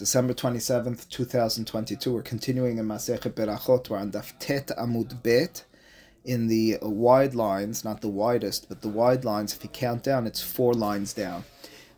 December 27th, 2022. We're continuing in Masechet Berachot. We're on Daf Tet Amud Bet. In the wide lines, not the widest, but the wide lines, if you count down, it's four lines down.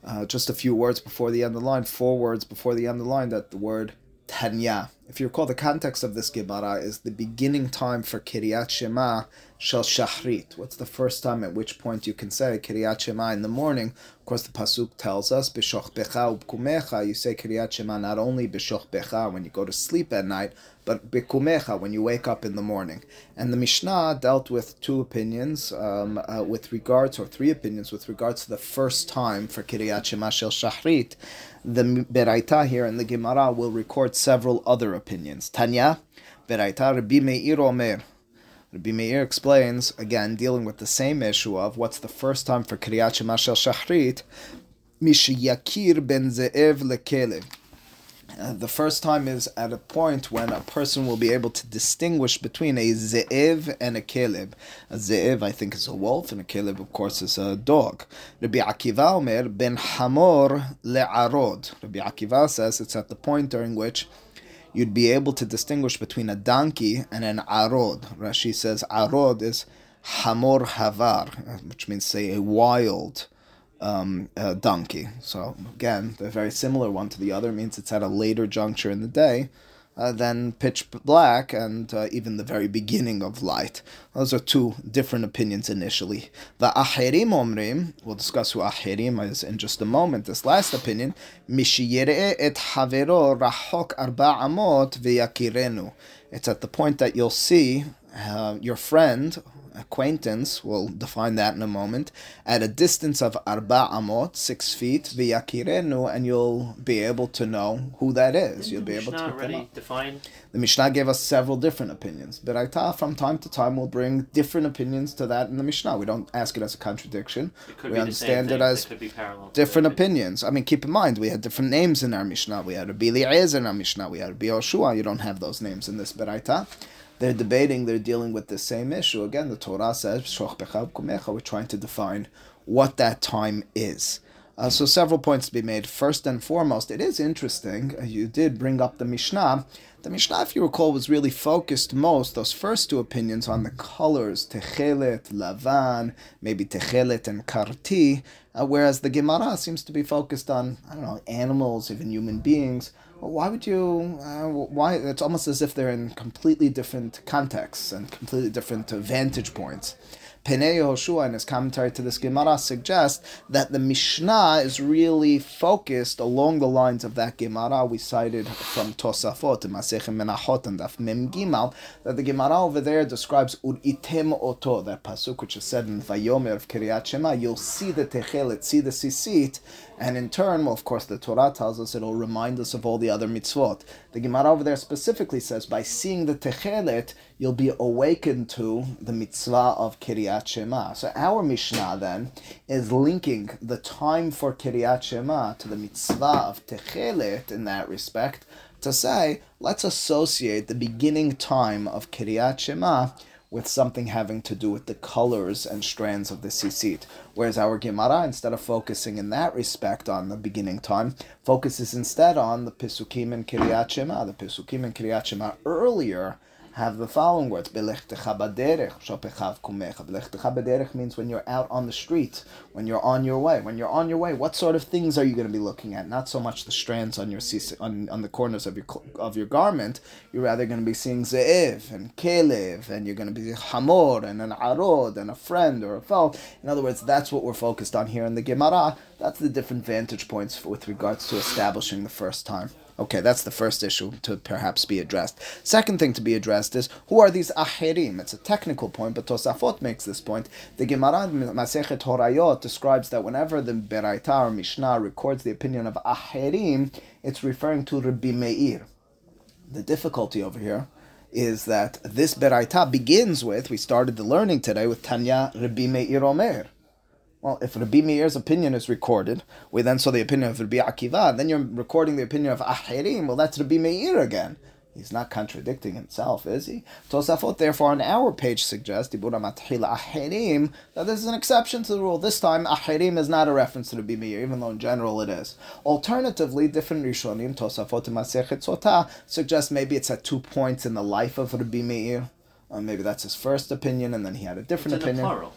Uh, just a few words before the end of the line, four words before the end of the line, that the word Tanya. If you recall, the context of this Gemara is the beginning time for Kiryat Shema Shel Shachrit. What's the first time at which point you can say Kiryat Shema in the morning? Of course, the pasuk tells us B'shoch Becha Ubkumecha. You say Kiryat Shema not only B'shoch Becha when you go to sleep at night, but Bikumecha when you wake up in the morning. And the Mishnah dealt with two opinions um, uh, with regards, or three opinions with regards to the first time for Kiryat Shema Shel Shachrit. The Beraita here in the Gemara will record several other opinions. Tanya, Beraita Rabbi Meir Omer. Rabbi Meir explains, again, dealing with the same issue of what's the first time for Kriyat Shema Shel Shachrit, Mishiyakir ben Ze'ev lekelev. Uh, the first time is at a point when a person will be able to distinguish between a ze'ev and a keleb. A ze'ev, I think, is a wolf, and a keleb, of course, is a dog. Rabbi Akiva Omer ben hamor le'arod. Rabbi Akiva says it's at the point during which you'd be able to distinguish between a donkey and an arod. Rashi says arod is hamor havar, which means say a wild um, uh, donkey. So again, the very similar one to the other means it's at a later juncture in the day uh, than pitch black and uh, even the very beginning of light. Those are two different opinions initially. The Ahirim Omrim, we'll discuss who Ahirim is in just a moment. This last opinion, Mishiyere et Havero Rahok Arba Amot V'Yakirenu. It's at the point that you'll see uh, your friend acquaintance, we'll define that in a moment, at a distance of arba amot, six feet, v'yakirenu, and you'll be able to know who that is. You'll be able to pick them up. Define? The Mishnah gave us several different opinions. Beraita, from time to time, will bring different opinions to that in the Mishnah. We don't ask it as a contradiction. we understand it as different opinions. I mean, keep in mind, we had different names in our Mishnah. We had a Eliezer in our Mishnah. We had a Yoshua. You don't have those names in this Beraita they're debating, they're dealing with the same issue. Again, the Torah says, we're trying to define what that time is. Uh, so several points to be made. First and foremost, it is interesting. Uh, you did bring up the Mishnah. The Mishnah, if you recall, was really focused most, those first two opinions, on the colors, Techelet, Lavan, maybe Techelet and Karti, uh, whereas the Gemara seems to be focused on, I don't know, animals, even human beings. Why would you, uh, why, it's almost as if they're in completely different contexts and completely different vantage points. Penei Yehoshua in his commentary to this Gemara suggests that the Mishnah is really focused along the lines of that Gemara we cited from Tosafot Masechet Menachot and Daf Mem Gimal, that the Gemara over there describes Uritem Oto, that pasuk which is said in Vayomer of Kiryat Shema. You'll see the Techelet, see the Sisit, and in turn, well, of course, the Torah tells us it'll remind us of all the other mitzvot. The Gemara over there specifically says by seeing the Techelet, you'll be awakened to the mitzvah of Kiryat Shema. So our Mishnah then is linking the time for Kiryat Shema to the mitzvah of Techelet in that respect to say, let's associate the beginning time of Kiryat Shema with something having to do with the colors and strands of the sisit. Whereas our Gemara, instead of focusing in that respect on the beginning time, focuses instead on the Pisukim and Kiryat Shema. The Pisukim and Kiryat Shema earlier have the following words: Belechtecha baderech shopechav means when you're out on the street, when you're on your way. When you're on your way, what sort of things are you going to be looking at? Not so much the strands on your on, on the corners of your of your garment. You're rather going to be seeing ze'ev and kelev, and you're going to be hamor and an arod and a friend or a foe. In other words, that's what we're focused on here in the Gemara. That's the different vantage points with regards to establishing the first time. Okay, that's the first issue to perhaps be addressed. Second thing to be addressed is who are these ahirim? It's a technical point, but Tosafot makes this point. The Gemara Masechet Horayot describes that whenever the Beraita or Mishnah records the opinion of ahirim, it's referring to Rabbi Meir. The difficulty over here is that this Beraita begins with, we started the learning today with Tanya Rabbi Meir Omer. Well, if Rabbi Meir's opinion is recorded, we then saw the opinion of Rabbi Akiva, then you're recording the opinion of Ahirim. Well, that's Rabbi Meir again. He's not contradicting himself, is he? Tosafot, therefore, on our page suggests that there's an exception to the rule. This time, ahirim is not a reference to Rabbi Meir, even though in general it is. Alternatively, different Rishonim, Tosafot and Masechet Sota, suggest maybe it's at two points in the life of Rabbi Meir. Or maybe that's his first opinion, and then he had a different it's opinion.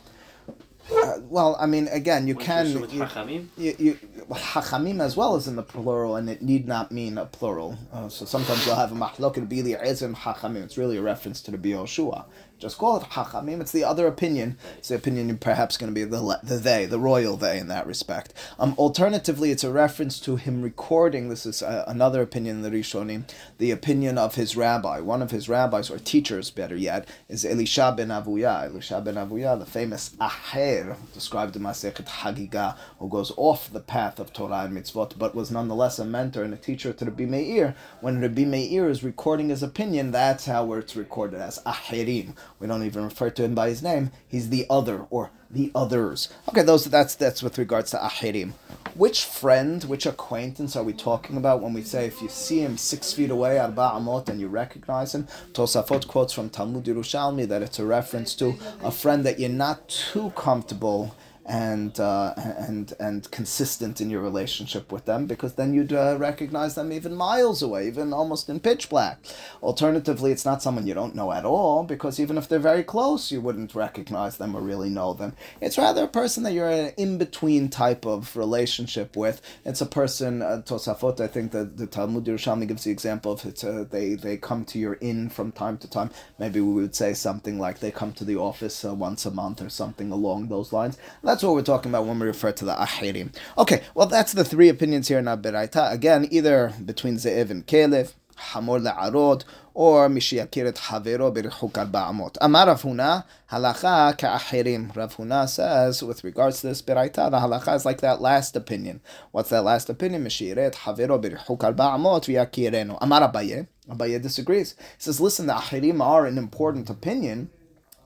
Uh, well, I mean, again, you can you, you, you, hachamim as well as in the plural, and it need not mean a plural. Uh, so sometimes you'll have a mahlok bili ezim hachamim. It's really a reference to the Bioshua. Just call it hachamim. It's the other opinion. It's the opinion you're perhaps going to be the the they, the royal they in that respect. Um, alternatively, it's a reference to him recording. This is uh, another opinion in the Rishonim. The opinion of his rabbi, one of his rabbis or teachers, better yet, is Elisha ben Avuya. Elisha ben Avuya, the famous aher described in Masechet Hagiga, who goes off the path of Torah and mitzvot, but was nonetheless a mentor and a teacher to Rabbi Meir. When Rabbi Meir is recording his opinion, that's how it's recorded as aherim we don't even refer to him by his name. He's the other or the others. Okay, those that's that's with regards to ahirim. Which friend, which acquaintance are we talking about when we say if you see him six feet away at Ba'amot and you recognize him? Tosafot quotes from Talmud Yerushalmi that it's a reference to a friend that you're not too comfortable and uh, and and consistent in your relationship with them because then you'd uh, recognize them even miles away, even almost in pitch black. Alternatively, it's not someone you don't know at all because even if they're very close, you wouldn't recognize them or really know them. It's rather a person that you're in an in between type of relationship with. It's a person, uh, Tosafot, I think that the Talmud Yerushalmi gives the example of it's a, they, they come to your inn from time to time. Maybe we would say something like they come to the office uh, once a month or something along those lines. That's what we're talking about when we refer to the ahirim. Okay, well, that's the three opinions here in Abiraita. Again, either between Ze'ev and Kelev, Hamor le'arod, or Mishiakiret Havero. Amar Rav Huna, halacha ka'ahirim. Rav Huna says, with regards to this beraita, the halacha is like that last opinion. What's that last opinion? Mishiret Havero b'richuk arba'amot v'yakirenu. Amar Abaye. Abaye disagrees. He says, listen, the ahirim are an important opinion,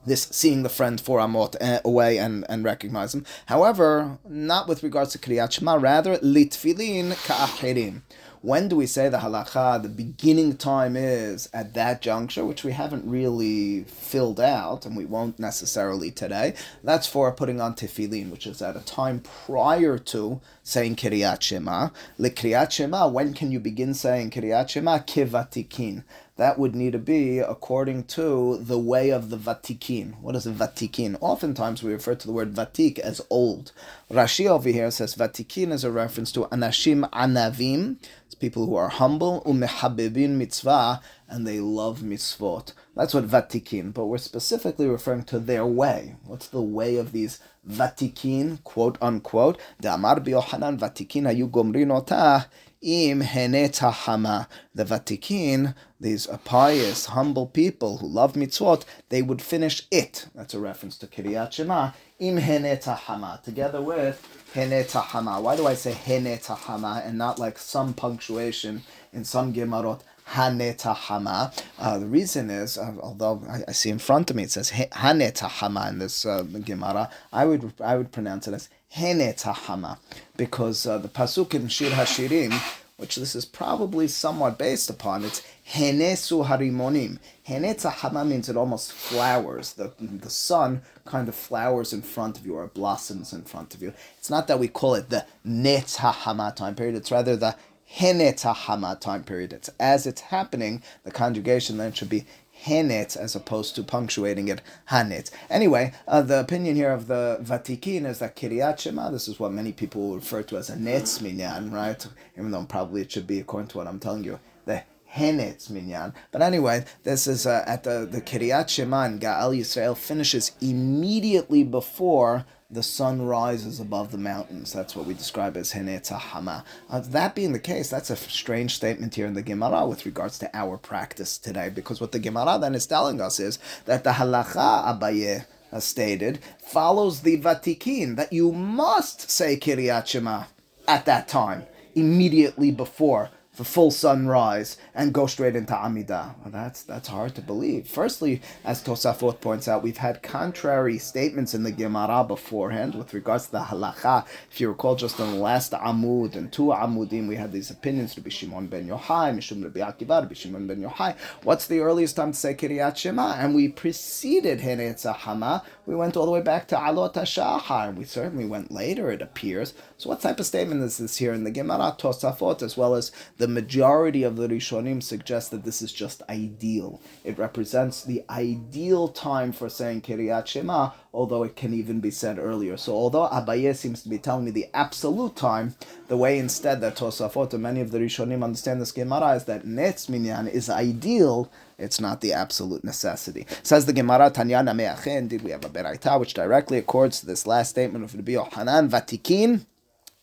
this seeing the friend for Amot uh, away and, and recognize him. However, not with regards to Kriyat Shema, rather litfilin ka'achirim. When do we say the halacha? The beginning time is at that juncture, which we haven't really filled out, and we won't necessarily today. That's for putting on tefillin, which is at a time prior to saying Kiryat Shema. Likriyat Shema, when can you begin saying Kiryat Shema? Kivatikin that would need to be according to the way of the Vatikin. What is a Vatikin? Oftentimes we refer to the word Vatik as old. Rashi over here says Vatikin is a reference to Anashim Anavim. It's people who are humble, Umehabibin Mitzvah, and they love mitzvot. That's what Vatikin, but we're specifically referring to their way. What's the way of these Vatikin, quote unquote? Amar Yohanan Vatikin ayu gomrin otah im hama. The Vatikin, these pious, humble people who love mitzvot, they would finish it. That's a reference to Kiryat Shema. Im hama, together with hama. Why do I say hama and not like some punctuation in some Gemarot? Hanetahama. Uh, the reason is, uh, although I, I, see in front of me it says Hanetahama in this uh, Gemara, I would I would pronounce it as Henetahama because uh, the pasuk in Shir Hashirim, which this is probably somewhat based upon, it's Henesu Harimonim. Henetahama means it almost flowers. The, the sun kind of flowers in front of you or blossoms in front of you. It's not that we call it the Netahama time period, it's rather the Henetahama time period. It's as it's happening, the conjugation then should be henet as opposed to punctuating it hanet. Anyway, uh, the opinion here of the Vatikin is that Kiryat Shema, this is what many people refer to as a netz minyan, right? Even though probably it should be, according to what I'm telling you, the Henetz minyan. But anyway, this is uh, at the, the Kiryat Shema and Gaal Yisrael finishes immediately before the sun rises above the mountains. That's what we describe as Henetzahama. Uh, that being the case, that's a strange statement here in the Gemara with regards to our practice today, because what the Gemara then is telling us is that the halacha Abaye stated follows the Vatikin, that you must say Kiryat Shema at that time, immediately before full sunrise and go straight into Amidah. Well, that's that's hard to believe. Firstly, as Tosafot points out, we've had contrary statements in the Gemara beforehand with regards to the halacha. If you recall, just in the last Amud and two Amudim, we had these opinions to be Shimon ben Yochai, Mishum Rabbi Akiva, Rabbi Shimon ben Yochai. What's the earliest time to say Kiryat Shema? And we preceded Henetza Hama. We went all the way back to Alot HaShahar. We certainly went later, it appears. So what type of statement is this here in the Gemara Tosafot, as well as the majority of the Rishonim suggest that this is just ideal. It represents the ideal time for saying Kiryat Shema, although it can even be said earlier. So although Abaye seems to be telling me the absolute time, the way instead that Tosafot and many of the Rishonim understand this Gemara is that Netz Minyan is ideal, it's not the absolute necessity. Says the Gemara Tanyana Me'ache, indeed we have a Beraita which directly accords to this last statement of Rabbi Yohanan, Vatikin,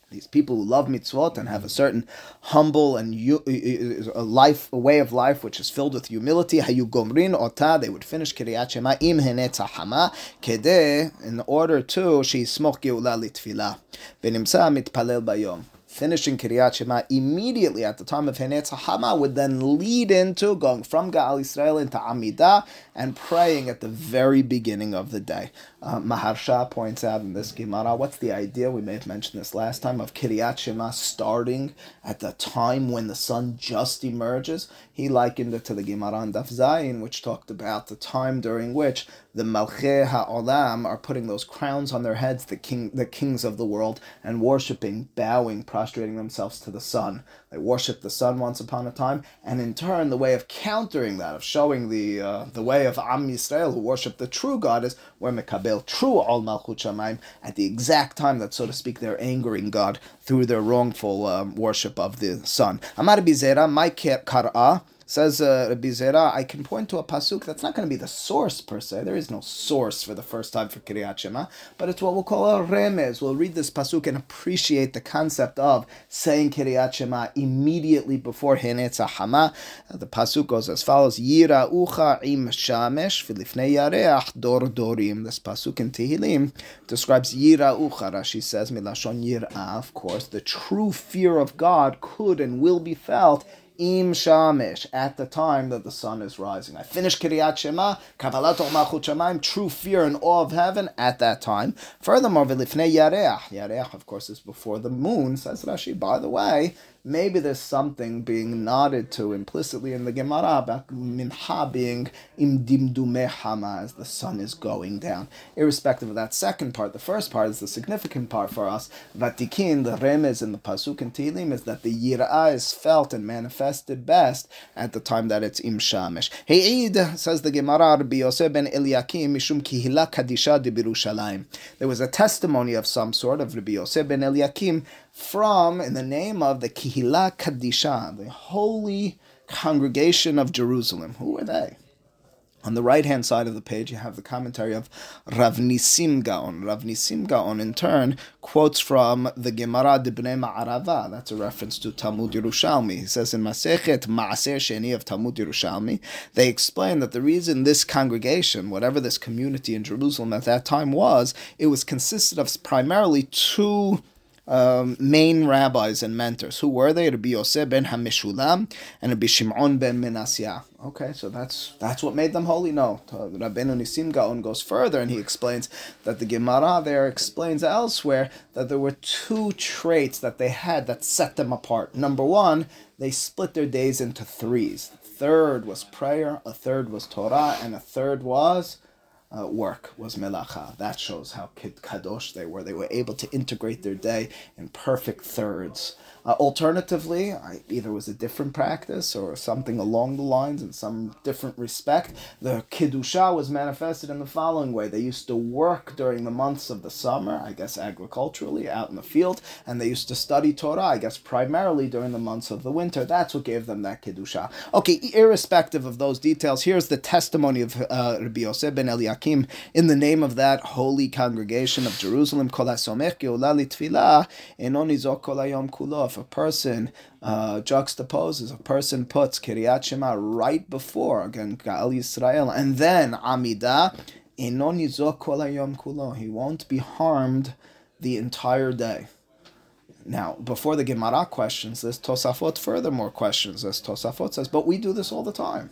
these people who love mitzvot and have a certain humble and a uh, uh, uh, life, a way of life which is filled with humility. Hayu gomrin ota, they would finish Kiryat Shema im hama kede in order to she smoch geula litfila. V'nimsa mitpalel bayom finishing Kiryat Shema immediately at the time of Henetz Hama would then lead into going from Gaal Israel into Amidah and praying at the very beginning of the day. Uh, Maharsha points out in this Gemara, what's the idea? We may have mentioned this last time of Kiryat Shema starting at the time when the sun just emerges. He likened it to the Gemara and Daf Zayin, which talked about the time during which the Malchei Ha'olam are putting those crowns on their heads, the king, the kings of the world, and worshiping, bowing, prostrating themselves to the sun. They worship the sun once upon a time, and in turn, the way of countering that, of showing the uh, the way of Am Yisrael, who worship the true God, is where Mekabel true Al Malchut Shamayim at the exact time that, so to speak, they're angering God through their wrongful um, worship of the sun. Amar Bizera, my Kar'a. Says uh, Rabbi Zera, I can point to a pasuk that's not going to be the source per se. There is no source for the first time for Kiryat Shema, but it's what we'll call a remez. We'll read this pasuk and appreciate the concept of saying Kiryat Shema immediately before Henetza Hama. Uh, the pasuk goes as follows: Yira ucha im shamesh filifnei yareach dor dorim. This pasuk in Tehillim describes Yira ucha. Rashi says milashon yira. Of course, the true fear of God could and will be felt im shamish, at the time that the sun is rising. I finished Kiryat Shema, Kabbalat Malchut Shemaim, true fear and awe of heaven at that time. Furthermore, Vilifnei Yareach, Yareach, of course, is before the moon, says Rashi. By the way, maybe there's something being nodded to implicitly in the Gemara about minha being imdimdume hama as the sun is going down. Irrespective of that second part, the first part is the significant part for us. Vatikin, the remez in the pasuk and Tehillim is that the yirah is felt and manifested best at the time that it's im shamish. He'id says the Gemara Rabbi Yosef ben Eliakim mishum kihila kadisha de There was a testimony of some sort of Rabbi Yosef ben Eliakim from, in the name of the Kihila Kadisha, the holy congregation of Jerusalem. Who were they? On the right hand side of the page, you have the commentary of Rav Nisim Gaon. Rav Nisim Gaon, in turn, quotes from the Gemara de Bnei Ma'arava. That's a reference to Talmud Yerushalmi. He says in Masechet Maaser Sheni of Talmud Yerushalmi, they explain that the reason this congregation, whatever this community in Jerusalem at that time was, it was consisted of primarily two um, main rabbis and mentors. Who were they? Rabbi Yosef ben Hamishulam and Rabbi Shimon ben Menasya. Okay, so that's that's what made them holy. No, Rabbeinu Nisim Gaon goes further and he explains that the Gemara there explains elsewhere that there were two traits that they had that set them apart. Number one, they split their days into threes. Third was prayer, a third was Torah, and a third was uh, work was melacha. That shows how kadosh they were. They were able to integrate their day in perfect thirds. Uh, alternatively, I, either was a different practice or something along the lines in some different respect. The Kiddusha was manifested in the following way. They used to work during the months of the summer, I guess agriculturally, out in the field, and they used to study Torah, I guess primarily during the months of the winter. That's what gave them that Kiddusha. Okay, irrespective of those details, here's the testimony of uh, Rabbi Yosef ben Eliakim in the name of that holy congregation of Jerusalem, Kol HaSomech Geula Litfilah, Enon Izok Kol Hayom A person uh, juxtaposes, a person puts Kiryat Shema right before, again, Gal Yisrael, and then Kulo. He won't be harmed the entire day. Now, before the Gemara questions this, Tosafot furthermore questions this. Tosafot says, but we do this all the time.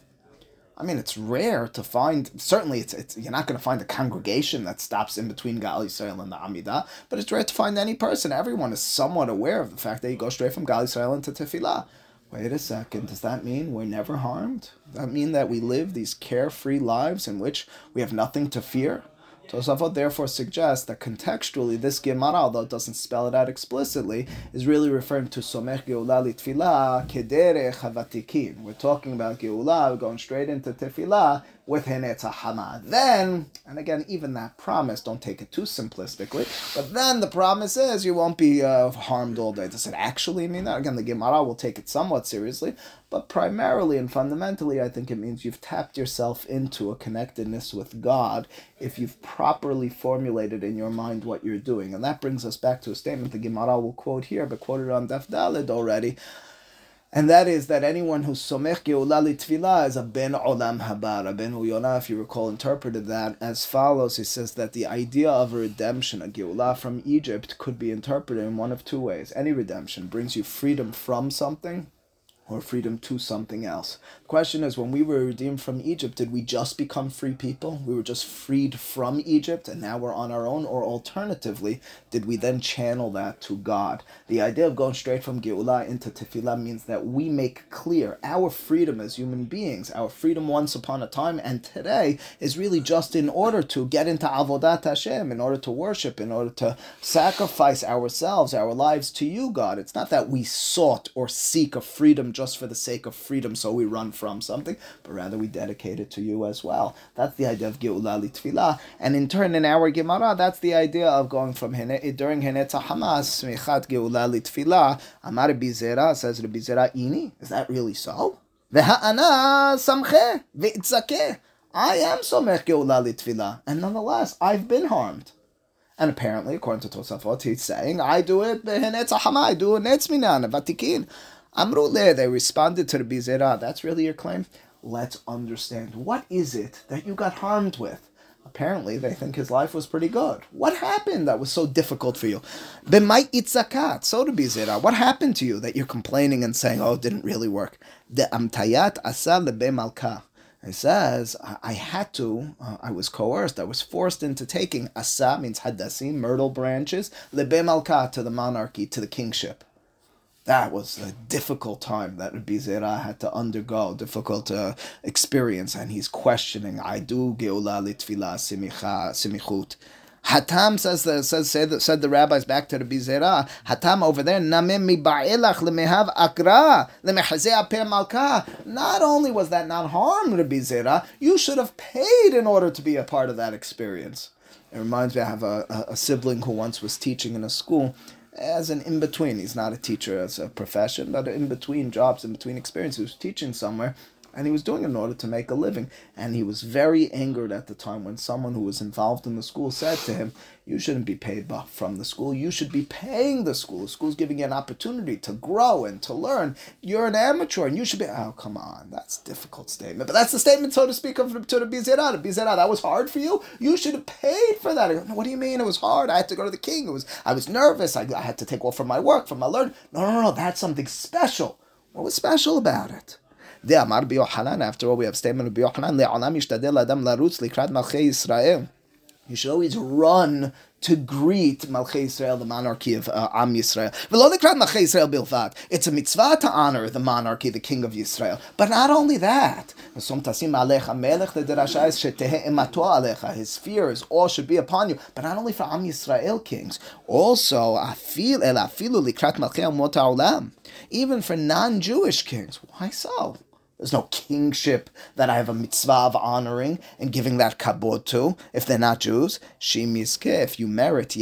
I mean, it's rare to find. Certainly, it's, it's you're not going to find a congregation that stops in between Gal Yisrael and the Amidah, but it's rare to find any person. Everyone is somewhat aware of the fact that you go straight from Gal Yisrael into Tefillah. Wait a second. Does that mean we're never harmed? Does that mean that we live these carefree lives in which we have nothing to fear? Tosafot therefore suggests that contextually this Gemara, although it doesn't spell it out explicitly, is really referring to Somech Geulah Litfilah Kederech Havatikin. We're talking about Geulah, We're going straight into Tefillah with Henetz Hama. Then, and again, even that promise, don't take it too simplistically, but then the promise is you won't be uh, harmed all day. Does it actually mean that? Again, the Gemara will take it somewhat seriously, but primarily and fundamentally, I think it means you've tapped yourself into a connectedness with God if you've properly formulated in your mind what you're doing. And that brings us back to a statement the Gemara will quote here, but quoted on Daf Dalid already and that is that anyone who's somech geula tefillah is a ben olam haba. Ben Uyona, if you recall, interpreted that as follows. He says that the idea of a redemption, a geula from Egypt, could be interpreted in one of two ways. Any redemption brings you freedom from something, or freedom to something else. The question is when we were redeemed from Egypt, did we just become free people? We were just freed from Egypt and now we're on our own? Or alternatively, did we then channel that to God? The idea of going straight from Geulah into Tefillah means that we make clear our freedom as human beings, our freedom once upon a time and today is really just in order to get into Avodat Hashem, in order to worship, in order to sacrifice ourselves, our lives to you, God. It's not that we sought or seek a freedom just for the sake of freedom, so we run from something, but rather we dedicate it to you as well. That's the idea of Geula Litfilah. And in turn, in our Gemara, that's the idea of going from Hene, during Henetza Hamas, Smichat Geula Litfilah, Amar Bizera, says Rabbi Zera, Ini, is that really so? Ve'ha'ana samche ve'itzakeh. I am somech geula litfilah, and nonetheless, I've been harmed. And apparently, according to Tosafot, he's saying, I do it, I do it, netzminan, vatikin. Amrule, they responded to the Bizera. That's really your claim? Let's understand. What is it that you got harmed with? Apparently, they think his life was pretty good. What happened that was so difficult for you? B'may itzakat, so to Bizera. What happened to you that you're complaining and saying, oh, it didn't really work? The amtayat asa lebe malka. It says, I had to, uh, I was coerced, I was forced into taking asa, means hadasim, myrtle branches, lebe malka, to the monarchy, to the kingship that was a difficult time that Rabbi Zera had to undergo, difficult uh, experience, and he's questioning. I do geula litfila simicha simichut. Hatam says the says said the, said the rabbis back to Rabbi Zera. Hatam over there namim mi lemehav akra malka. Not only was that not harm, Rabbi Zera, you should have paid in order to be a part of that experience. It reminds me, I have a, a, a sibling who once was teaching in a school, as an in between. He's not a teacher as a profession, but in between jobs, in between experiences. Teaching somewhere, and he was doing it in order to make a living. And he was very angered at the time when someone who was involved in the school said to him, You shouldn't be paid from the school. You should be paying the school. The school's giving you an opportunity to grow and to learn. You're an amateur and you should be. Oh, come on. That's a difficult statement. But that's the statement, so to speak, of to the Bizera. Bizera, that was hard for you? You should have paid for that. Go, what do you mean it was hard? I had to go to the king. It was I was nervous. I, I had to take off from my work, from my learning. No, no, no. That's something special. What was special about it? דאמר ביוחנן, after all we have statement of ביוחנן, לעולם ישתדל אדם לרוץ לקראת מלכי ישראל. You should always run to greet Malchei Israel, the monarchy of uh, Am Yisrael. It's a mitzvah to honor the monarchy, the king of Yisrael. But not only that, his fears all should be upon you. But not only for Am Yisrael kings, also even for non-Jewish kings. Why so? There's no kingship that I have a mitzvah of honoring and giving that kabod to if they're not Jews. if you merit,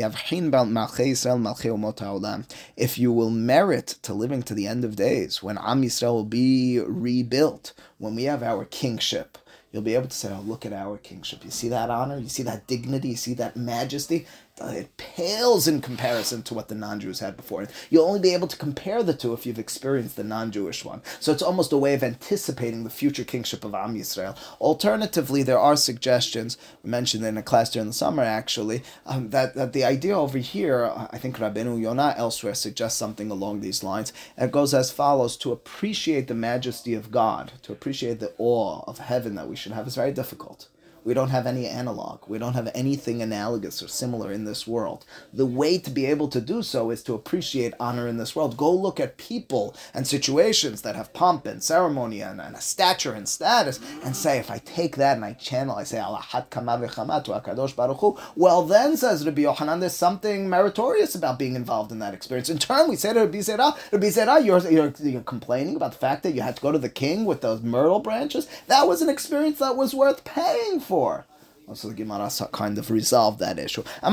if you will merit to living to the end of days, when Am Yisrael will be rebuilt, when we have our kingship, you'll be able to say, oh, look at our kingship. You see that honor? You see that dignity? You see that majesty? It pales in comparison to what the non-Jews had before. You'll only be able to compare the two if you've experienced the non-Jewish one. So it's almost a way of anticipating the future kingship of Am Yisrael. Alternatively, there are suggestions mentioned in a class during the summer, actually, um, that, that the idea over here, I think Rabbeinu Yonah elsewhere suggests something along these lines. It goes as follows: to appreciate the majesty of God, to appreciate the awe of heaven that we should have, is very difficult. We don't have any analog. We don't have anything analogous or similar in this world. The way to be able to do so is to appreciate honor in this world. Go look at people and situations that have pomp and ceremony and, and a stature and status and say, if I take that and I channel, I say, Allahat Akadosh Baruch Hu, well then, says Rabbi Yochanan, there's something meritorious about being involved in that experience. In turn, we say to Rabbi Zera, Rabbi Zera, you're, you're, you're complaining about the fact that you had to go to the king with those myrtle branches. That was an experience that was worth paying for for. So the Gemara kind of resolved that issue. Now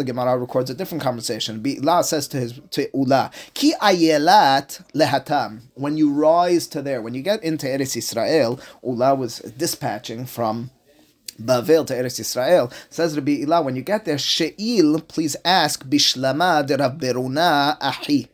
the Gemara records a different conversation. Rabbi Ila says to his to Ula, Ki ayelat lehatam. When you rise to there, when you get into Eretz Israel, Ula was dispatching from Bavel to Eretz Israel. Says Rabbi Ila, when you get there, She'il, please ask Bishlama de Rav Beruna Ahi.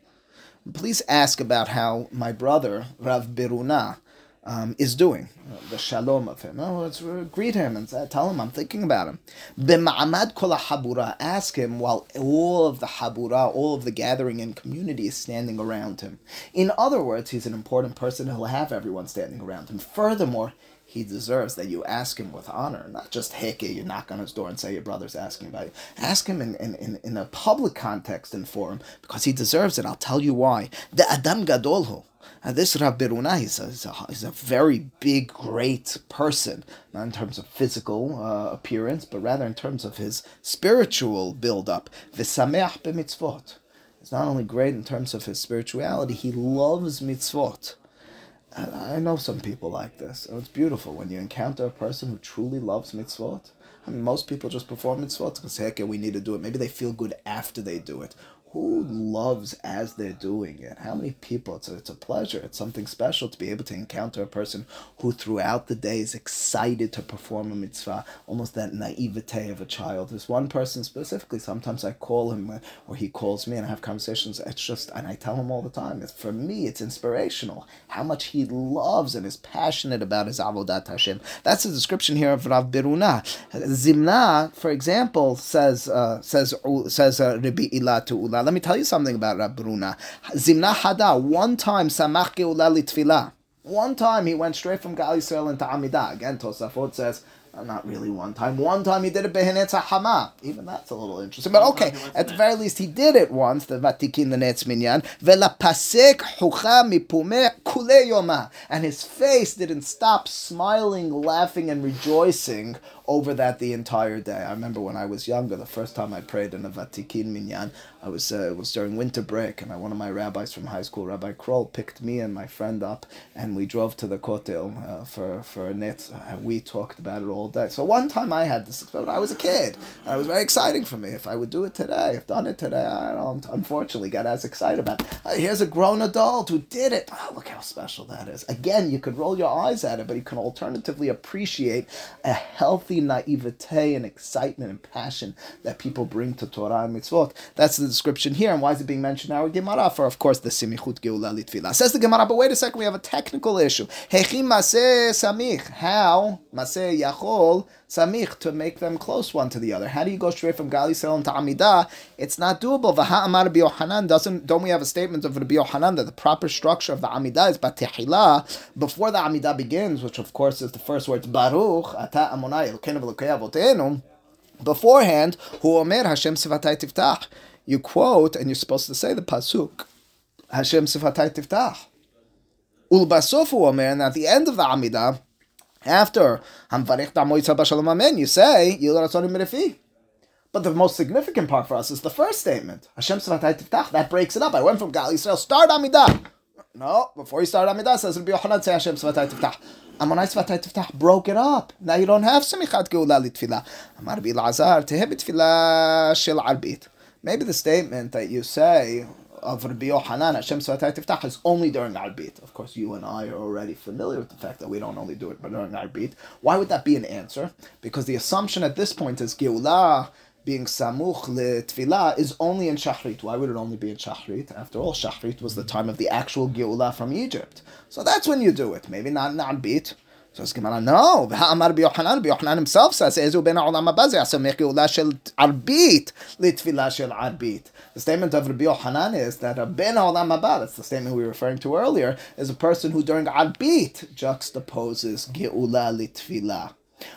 Please ask about how my brother Rav Beruna um, is doing, the shalom of him. Oh, let's uh, greet him and tell him I'm thinking about him. B'ma'amad kol habura, ask him while all of the habura, all of the gathering and community is standing around him. In other words, he's an important person. He'll have everyone standing around him. Furthermore, he deserves that you ask him with honor, not just heke, you knock on his door and say your brother's asking about you. Ask him in, in, in, in a public context and forum because he deserves it. I'll tell you why. The Adam Gadolhu. And this Rav Beruna, he's a, he's, a, he's a very big, great person, not in terms of physical uh, appearance, but rather in terms of his spiritual build-up. V'sameach b'mitzvot. He's not only great in terms of his spirituality, he loves mitzvot. And I know some people like this. And it's beautiful when you encounter a person who truly loves mitzvot. I mean, most people just perform mitzvot because, heck, we need to do it. Maybe they feel good after they do it who loves as they're doing it? How many people? It's a, it's a pleasure. It's something special to be able to encounter a person who throughout the day is excited to perform a mitzvah, almost that naivete of a child. There's one person specifically, sometimes I call him or he calls me and I have conversations. It's just, and I tell him all the time, it's, for me, it's inspirational how much he loves and is passionate about his avodat Hashem. That's the description here of Rav Beruna. Zimna, for example, says, uh, says, says uh, Rabbi Ilah to Ula let me tell you something about Rabruna. Zimna Hada, one time, Samach Geula. One time he went straight from Gal Yisrael into Amidah. Again, Tosafot says, not really one time. One time he did it behenetz hama. Even that's a little interesting. But okay, at the very least he did it once. The vatikin the netz minyan vela pasek hucha mipume kule yoma, and his face didn't stop smiling, laughing, and rejoicing over that the entire day. I remember when I was younger, the first time I prayed in a Vatikin minyan, I was uh, it was during winter break, and I, one of my rabbis from high school, Rabbi Kroll, picked me and my friend up, and we drove to the Kotel uh, for for a net. And we talked about it all day. So one time I had this, but I was a kid. And it was very exciting for me. If I would do it today, if done it today. I don't unfortunately got as excited about. It. Here's a grown adult who did it. Oh, look how special that is. Again, you could roll your eyes at it, but you can alternatively appreciate a healthy healthy naivete and excitement and passion that people bring to Torah and mitzvot. That's the description here. And why is it being mentioned now in Gemara? For, of course, the Simichut Geula Litfila. Says the Gemara, but wait a second, we have a technical issue. Hechim Maseh Samich. How? Maseh Yachol Samich to make them close one to the other. How do you go straight from Gali Selam to Amidah? It's not doable. Vaha Amar Rabbi Yohanan doesn't. Don't we have a statement of Rabbi Yohanan that the proper structure of the Amidah is Batehila before the Amidah begins, which of course is the first words Baruch Ata Amonai Beforehand, Hu Omer Hashem Sivatai Tiftach. You quote and you're supposed to say the pasuk Hashem Sivatai Tiftach. Ulbasofu Omer, and at the end of the Amidah. After Hamvarich Damoitza Bashalom Amen, you say Yilaratzoni Merefi. But the most significant part for us is the first statement. Hashem Svatay Tiftach. That breaks it up. I went from Gal Yisrael. Start Amidah. No, before you start Amidah, says Rabbi Yochanan say Hashem Svatay Tiftach. Amonai Svatay Tiftach broke it up. Now you don't have Semichat Geula Litfilah. Amar Rabbi Lazar Teheb Tfilah Shel Arbit. Maybe the statement that you say of Rabbi Yohanan, Hashem Svatay Tiftach, is only during Arbit. Of course, you and I are already familiar with the fact that we don't only do it but during Arbit. Why would that be an answer? Because the assumption at this point is Geulah being samuch tefillah is only in Shachrit. Why would it only be in Shachrit? After all, Shachrit was the time of the actual Geulah from Egypt. So that's when you do it. Maybe not in Arbit. So it's Gemara, no, Amar Yochanan, Yochanan himself says, Ezu ben ha'olam haba ze yasem geula shel arbit litfila shel arbit. The statement of Rabbi Yochanan is that a ben ha'olam haba, that's the statement we were referring to earlier, is a person who during arbit juxtaposes geula litfila.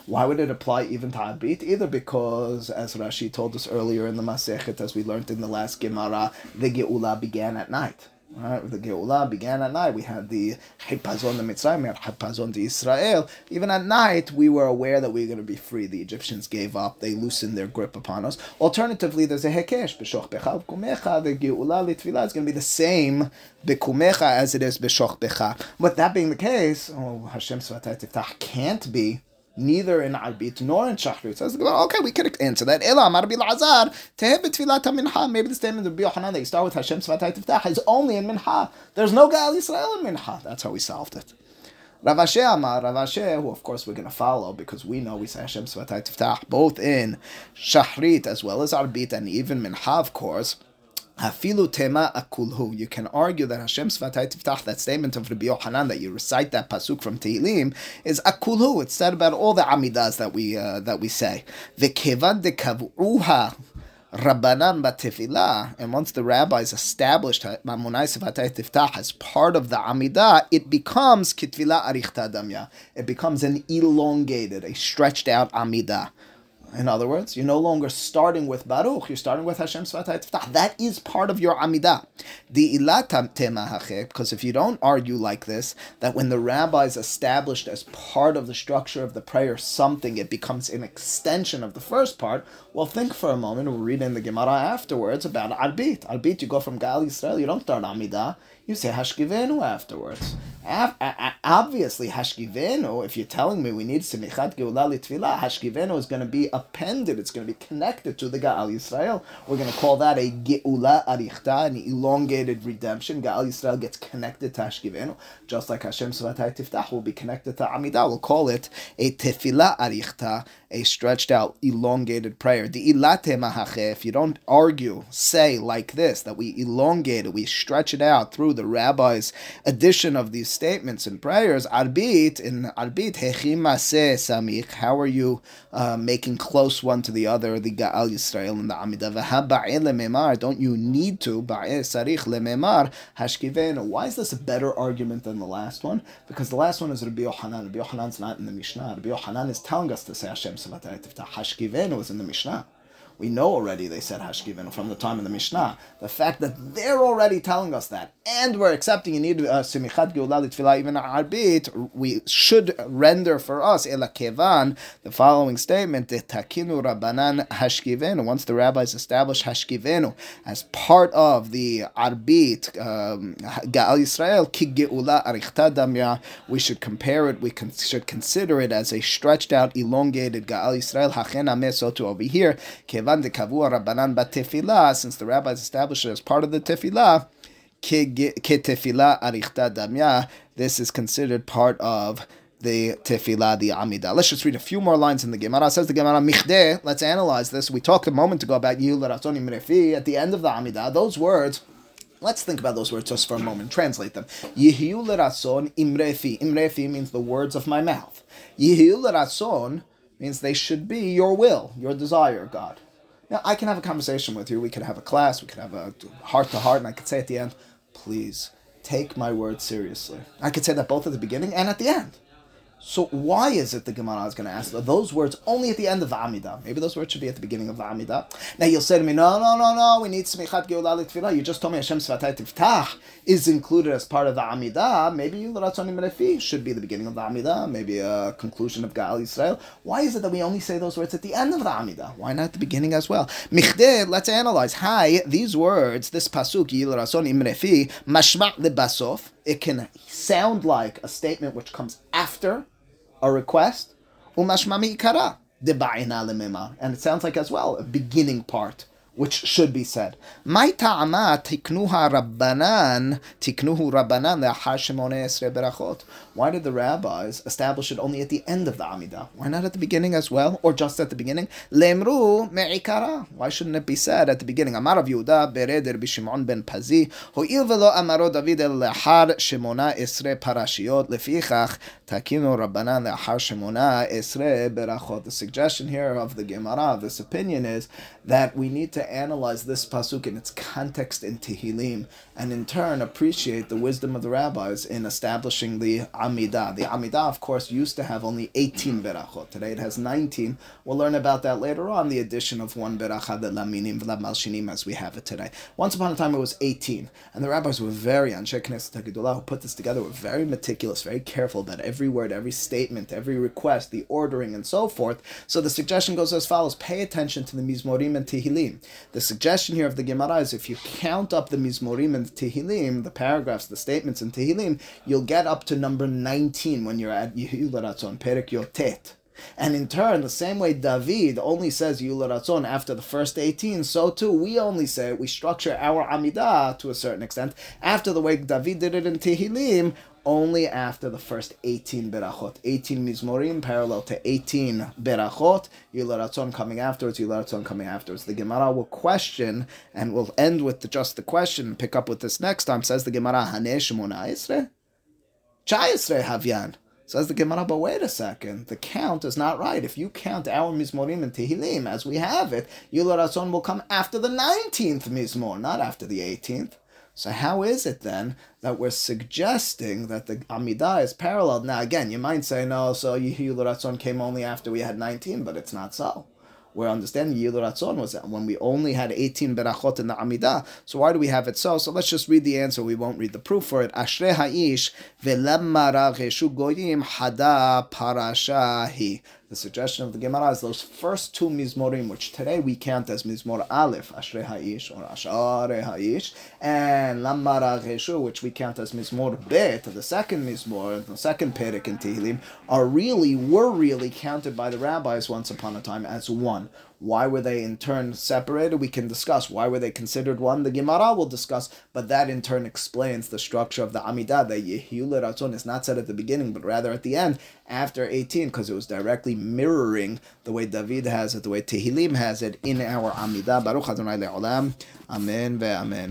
Why would it apply even to Arbit? Either because, as Rashi told us earlier in the Masechet, as we learned in the last Gemara, the Geula began at night. Right? The Geulah began at night. We had the Hipazon the Mitzrayim, we had Hipazon to Israel. Even at night, we were aware that we were going to be free. The Egyptians gave up. They loosened their grip upon us. Alternatively, there's a Hekesh, B'shoch Becha, Kumecha. The Geulah Litvilah is going to be the same B'kumecha as it is B'shoch Becha. But that being the case, oh, Hashem Svatay Tiftach can't be neither in Arbit nor in Shachrit. So okay, we could answer that. Ela Amar Lazar, Minha. Maybe the statement of Yohanan that you start with Hashem Svatay Tiftach is only in Minha. There's no Gal Yisrael in Minha. That's how we solved it. Rav Ashi Amar, Rav Ashi, who of course we're going to follow because we know we say Hashem Svatay Tiftach both in Shachrit as well as Arbit and even Minha, of course. Hafilu tema akulhu. You can argue that Hashem Svatay Tiftach, that statement of Rabbi Yohanan that you recite that pasuk from Tehillim, is akulhu. It's said about all the amidas that we uh, that we say. V'kevan dekavuha Rabbanan Batefillah, and once the rabbis established Mamunai Sivatay Tiftach as part of the Amidah, it becomes Kitvila Arichta Damya. It becomes an elongated, a stretched out Amidah. In other words, you're no longer starting with Baruch, you're starting with Hashem Svatay. That is part of your Amidah. Because if you don't argue like this, that when the rabbis established as part of the structure of the prayer something, it becomes an extension of the first part, well, think for a moment, we'll read in the Gemara afterwards about Arbit. Arbit, you go from Gal Yisrael, you don't start Amidah, you say Hashkivenu afterwards. Obviously, Hashkivenu, if you're telling me we need Simichat Geulah Litvilah, Hashkivenu is going to be appended, it's going to be connected to the Gaal Yisrael. We're going to call that a Geula Arichta, an elongated redemption. Gaal Yisrael gets connected to Hashkivenu, just like Hashem Svatay Tiftach will be connected to Amidah. We'll call it a Tefillah Arichta, a stretched out, elongated prayer. The ilate mahache, if you don't argue, say like this, that we elongate it, we stretch it out through the rabbi's addition of these statements and prayers, arbit, in arbit, samich, how are you uh, making close one to the other, the Gaal Yisrael and the Amidah, memar, don't you need to, ba'e sarich lememar, hashkivenu. Why is this a better argument than the last one? Because the last one is Rabbi Yohanan. Rabbi Yohanan's not in the Mishnah. Rabbi Yohanan is telling us to say Hashem Hashkivenu was in the Mishnah. We know already they said Hashkivenu from the time of the Mishnah. The fact that they're already telling us that, and we're accepting you need uh, Simichat Geulah even Arbit, we should render for us Ela Kevan the following statement: Takinu Rabbanan Hashkivenu. Once the rabbis established Hashkivenu as part of the Arbit um, Gaal Yisrael we should compare it. We should consider it as a stretched out, elongated Gaal Yisrael Hachen Amesotu over here. Kevan Since the rabbis established it as part of the Tefillah, this is considered part of the tefillah, the amida. Let's just read a few more lines in the Gemara. Says the Gemara Michdeh. Let's analyze this. We talked a moment ago about Ratzon Imrefi at the end of the amida. Those words. Let's think about those words just for a moment. Translate them. Yihiu Ratzon Imrefi. Imrefi means the words of my mouth. Yihiu Ratzon means they should be your will, your desire, God. Now, I can have a conversation with you. We could have a class. We could have a heart to heart, and I could say at the end, please take my word seriously. I could say that both at the beginning and at the end. So why is it the Gemara is going to ask those words only at the end of Amidah? Maybe those words should be at the beginning of Amidah. Now you'll say to me, no, no, no, no, we need Smichat Geulah Tefillah. You just told me Hashem Svatay Tiftach is included as part of the Amidah. Maybe Ratzonim Refi should be the beginning of the Amidah, maybe a conclusion of Gaal Yisrael. Why is it that we only say those words at the end of the Amidah? Why not at the beginning as well? Michdeh, let's analyze. Hi, these words, this pasuk, Yil Ratzonim Refi, mashma' lebasof, it can sound like a statement which comes after a request, umashmami ikara, and it sounds like as well a beginning part which should be said. My tiknuha rabbanan, tiknuhu rabbanan berachot. Why did the rabbis establish it only at the end of the Amidah? Why not at the beginning as well, or just at the beginning? Lemru me'ikara. Why shouldn't it be said at the beginning? Amar Rav Yehuda bereder b'Shimon ben Pazi, ho'il velo amaro David lehar shemona esre parashiot lefichach takinu rabbanan lehar shemona esre berachot. The suggestion here of the Gemara, this opinion is that we need to analyze this pasuk in its context in Tehillim, and in turn appreciate the wisdom of the rabbis in establishing the Amidah. The Amidah, of course, used to have only 18 berachot. Today it has 19. We'll learn about that later on, the addition of one beracha, the laminim, malshinim, as we have it today. Once upon a time it was 18, and the rabbis were very, Anshe Knesset who put this together, were very meticulous, very careful about every word, every statement, every request, the ordering, and so forth. So the suggestion goes as follows pay attention to the Mizmorim and Tehillim. The suggestion here of the Gemara is if you count up the Mizmorim and Tehillim, the paragraphs, the statements in Tehillim, you'll get up to number 19 when you're at Yehil Perik Yotet. And in turn, the same way David only says Yularatzon after the first 18, so too we only say, we structure our Amidah to a certain extent after the way David did it in Tehillim, only after the first 18 berachot. 18 mizmorim parallel to 18 berachot. Yihyu Leratzon coming afterwards, Yihyu Leratzon coming afterwards. The Gemara will question, and we'll end with the, just the question, pick up with this next time. Says the Gemara, Haneh Shemona Esre? Chayesre Havyan. Says the Gemara, but wait a second, the count is not right. If you count our Mizmorim and Tehillim as we have it, Yihyu Leratzon will come after the 19th Mizmor, not after the 18th. So how is it then that we're suggesting that the Amidah is paralleled? Now again, you might say, no, so Yihyu Leratzon came only after we had 19, but it's not so. We're understanding Yihyu Leratzon was when we only had 18 berachot in the Amidah. So why do we have it so? So let's just read the answer. We won't read the proof for it. Ashrei ha'ish ve'lemma goyim hada parashahi. The suggestion of the Gemara is those first two Mizmorim, which today we count as Mizmor Aleph, Ashrei Ha'ish, or Ashare Ha'ish, and Lama Ragshu, which we count as Mizmor Bet, the second Mizmor, the second Perek in Tehillim, are really, were really counted by the rabbis once upon a time as one. Why were they in turn separated? We can discuss. Why were they considered one? The Gemara will discuss, but that in turn explains the structure of the Amidah. The Yihyu Leratzon is not said at the beginning, but rather at the end, after 18, because it was directly mirroring the way David has it, the way Tehillim has it in our Amidah. Baruch Adonai Le'olam. Amen ve'amen.